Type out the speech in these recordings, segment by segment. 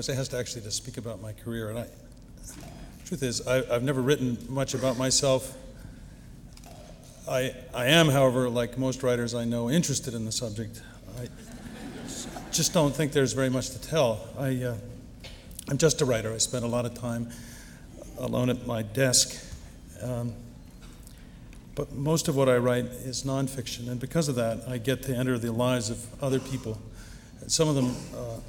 was asked actually to speak about my career, and I, truth is, I, I've never written much about myself. I, I am, however, like most writers I know, interested in the subject. I just don't think there's very much to tell. I, uh, I'm just a writer. I spend a lot of time alone at my desk. Um, but most of what I write is nonfiction, and because of that, I get to enter the lives of other people, some of them uh,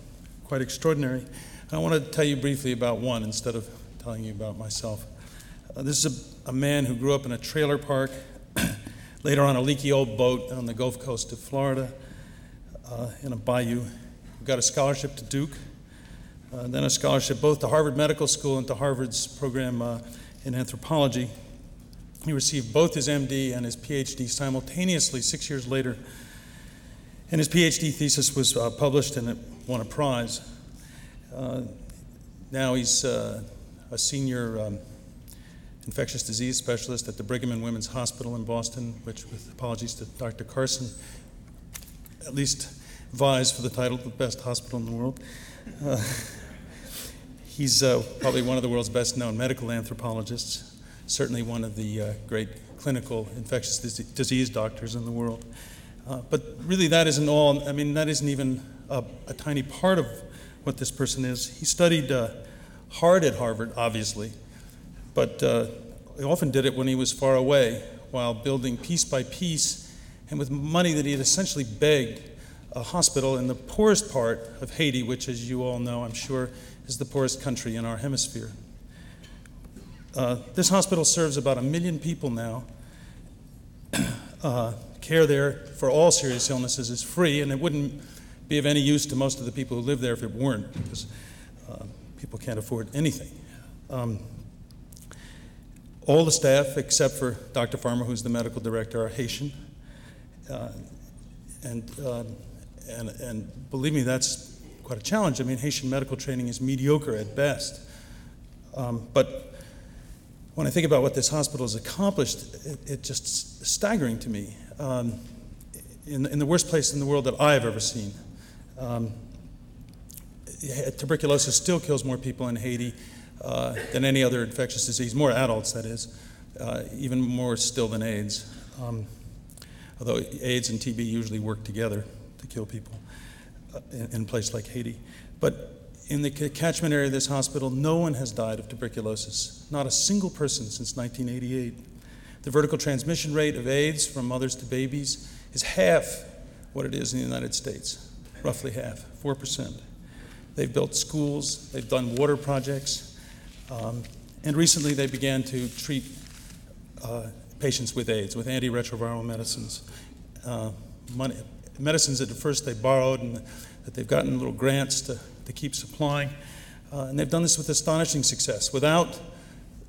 quite extraordinary. And I want to tell you briefly about one instead of telling you about myself. Uh, this is a, a, man who grew up in a trailer park, later on a leaky old boat on the Gulf Coast of Florida, uh, in a bayou. He Got a scholarship to Duke, uh, then a scholarship both to Harvard Medical School and to Harvard's program uh, in anthropology. He received both his MD and his PhD simultaneously six years later. And his PhD thesis was uh, published and it won a prize. Uh, now he's uh, a senior um, infectious disease specialist at the Brigham and Women's Hospital in Boston, which, with apologies to Dr. Carson, at least vies for the title of the best hospital in the world. Uh, he's uh, probably one of the world's best known medical anthropologists certainly one of the uh, great clinical infectious disease doctors in the world. Uh, but really, that isn't all. I mean, that isn't even a, a tiny part of what this person is. He studied uh, hard at Harvard, obviously, but uh, he often did it when he was far away while building piece by piece and with money that he had essentially begged a hospital in the poorest part of Haiti, which, as you all know, I'm sure, is the poorest country in our hemisphere. Uh, this hospital serves about a million people now. Uh, care there for all serious illnesses is free, and it wouldn't be of any use to most of the people who live there if it weren't, because uh, people can't afford anything. Um, all the staff, except for Dr. Farmer, who's the medical director, are Haitian. Uh, and, um, and, and believe me, that's quite a challenge. I mean, Haitian medical training is mediocre at best. Um, but when I think about what this hospital has accomplished, it's it just staggering to me. Um, in, in, the worst place in the world that I have ever seen. Um, tuberculosis still kills more people in Haiti uh, than any other infectious disease, more adults, that is, uh, even more still than AIDS. Um, although AIDS and TB usually work together to kill people uh, in, in a place like Haiti. But in the catchment area of this hospital, no one has died of tuberculosis, not a single person since 1988. The vertical transmission rate of AIDS from mothers to babies is half what it is in the United States, roughly half, 4%. They've built schools, they've done water projects, um, and recently they began to treat uh, patients with AIDS with antiretroviral medicines. Uh, money, medicines that at first they borrowed and that they've gotten little grants to to keep supplying. Uh, and they've done this with astonishing success without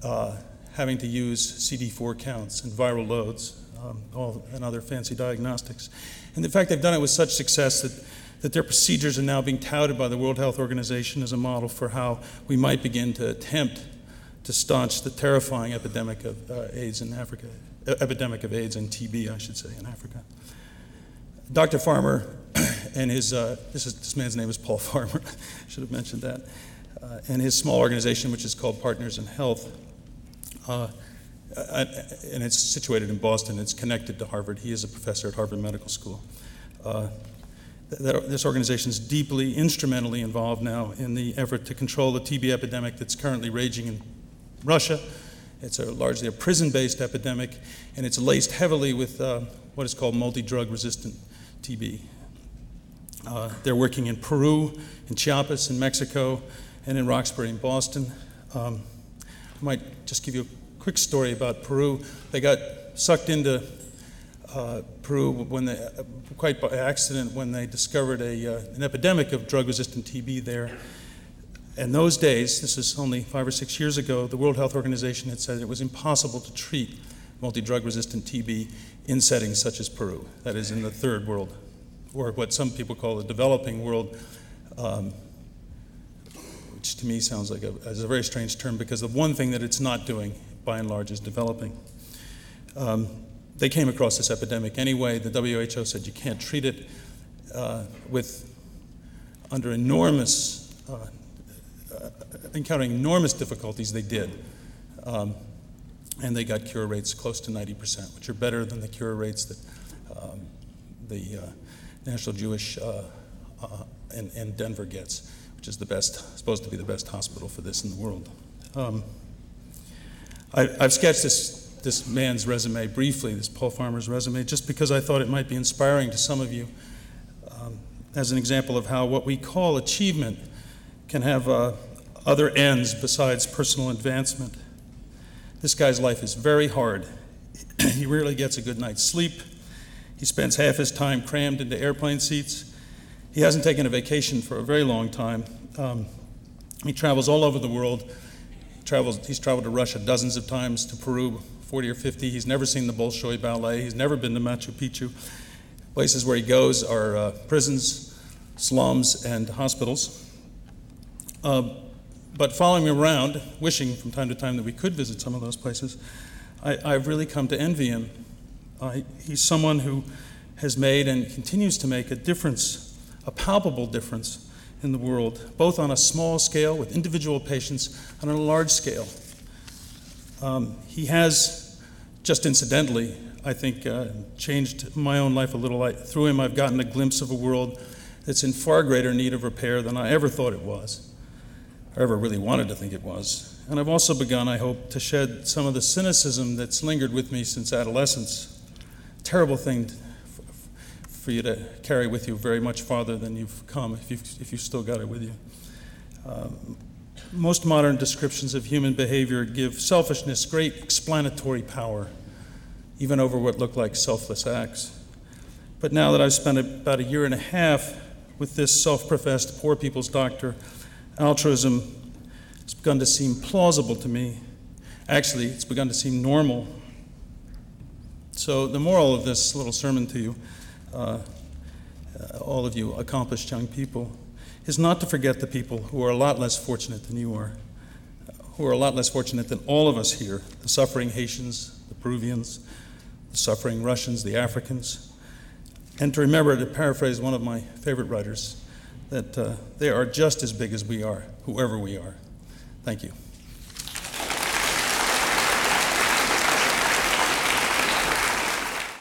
uh, having to use CD4 counts and viral loads um, all, and other fancy diagnostics. And in fact, they've done it with such success that, that their procedures are now being touted by the World Health Organization as a model for how we might begin to attempt to staunch the terrifying epidemic of uh, AIDS in Africa, epidemic of AIDS and TB, I should say, in Africa. Dr. Farmer and his, uh, this, is, this man's name is Paul Farmer, I should have mentioned that, uh, and his small organization, which is called Partners in Health. Uh, uh and it's situated in Boston. It's connected to Harvard. He is a professor at Harvard Medical School. This organization is deeply, instrumentally involved now in the effort to control the TB epidemic that's currently raging in Russia. It's a, largely a prison based epidemic, and it's laced heavily with uh, what is called multi drug resistant TB. Uh, they're working in Peru, in Chiapas, in Mexico, and in Roxbury, in Boston. Um, I might just give you a quick story about Peru. They got sucked into uh, Peru when they, quite by accident when they discovered a, uh, an epidemic of drug-resistant TB there. In those days, this is only five or six years ago, the World Health Organization had said it was impossible to treat multi-drug resistant TB in settings such as Peru, that is in the third world or what some people call the developing world, um, which to me sounds like a, a, very strange term because the one thing that it's not doing, by and large, is developing. Um, they came across this epidemic anyway. The WHO said you can't treat it uh, with under enormous uh, encountering enormous difficulties, they did. Um, and they got cure rates close to 90%, which are better than the cure rates that um, the uh, National Jewish uh, uh, in, in, Denver gets, which is the best, supposed to be the best hospital for this in the world. Um, I, have sketched this, this man's resume briefly, this Paul Farmer's resume, just because I thought it might be inspiring to some of you um, as an example of how what we call achievement can have uh, other ends besides personal advancement. This guy's life is very hard. he rarely gets a good night's sleep. He spends half his time crammed into airplane seats. He hasn't taken a vacation for a very long time. Um, he travels all over the world. Travels, he's traveled to Russia dozens of times, to Peru 40 or 50. He's never seen the Bolshoi Ballet. He's never been to Machu Picchu. Places where he goes are uh, prisons, slums, and hospitals. Uh, but following me around, wishing from time to time that we could visit some of those places, I, have really come to envy him. He's someone who has made and continues to make a difference, a palpable difference in the world, both on a small scale with individual patients and on a large scale. Um, he has, just incidentally, I think, uh, changed my own life a little. I, through him, I've gotten a glimpse of a world that's in far greater need of repair than I ever thought it was or ever really wanted to think it was. And I've also begun, I hope, to shed some of the cynicism that's lingered with me since adolescence. Terrible thing for you to carry with you very much farther than you've come if you've, if you've still got it with you. Um, most modern descriptions of human behavior give selfishness great explanatory power, even over what look like selfless acts. But now that I've spent about a year and a half with this self professed poor people's doctor, altruism has begun to seem plausible to me. Actually, it's begun to seem normal. So, the moral of this little sermon to you, uh, uh, all of you accomplished young people, is not to forget the people who are a lot less fortunate than you are, who are a lot less fortunate than all of us here the suffering Haitians, the Peruvians, the suffering Russians, the Africans. And to remember, to paraphrase one of my favorite writers, that uh, they are just as big as we are, whoever we are. Thank you.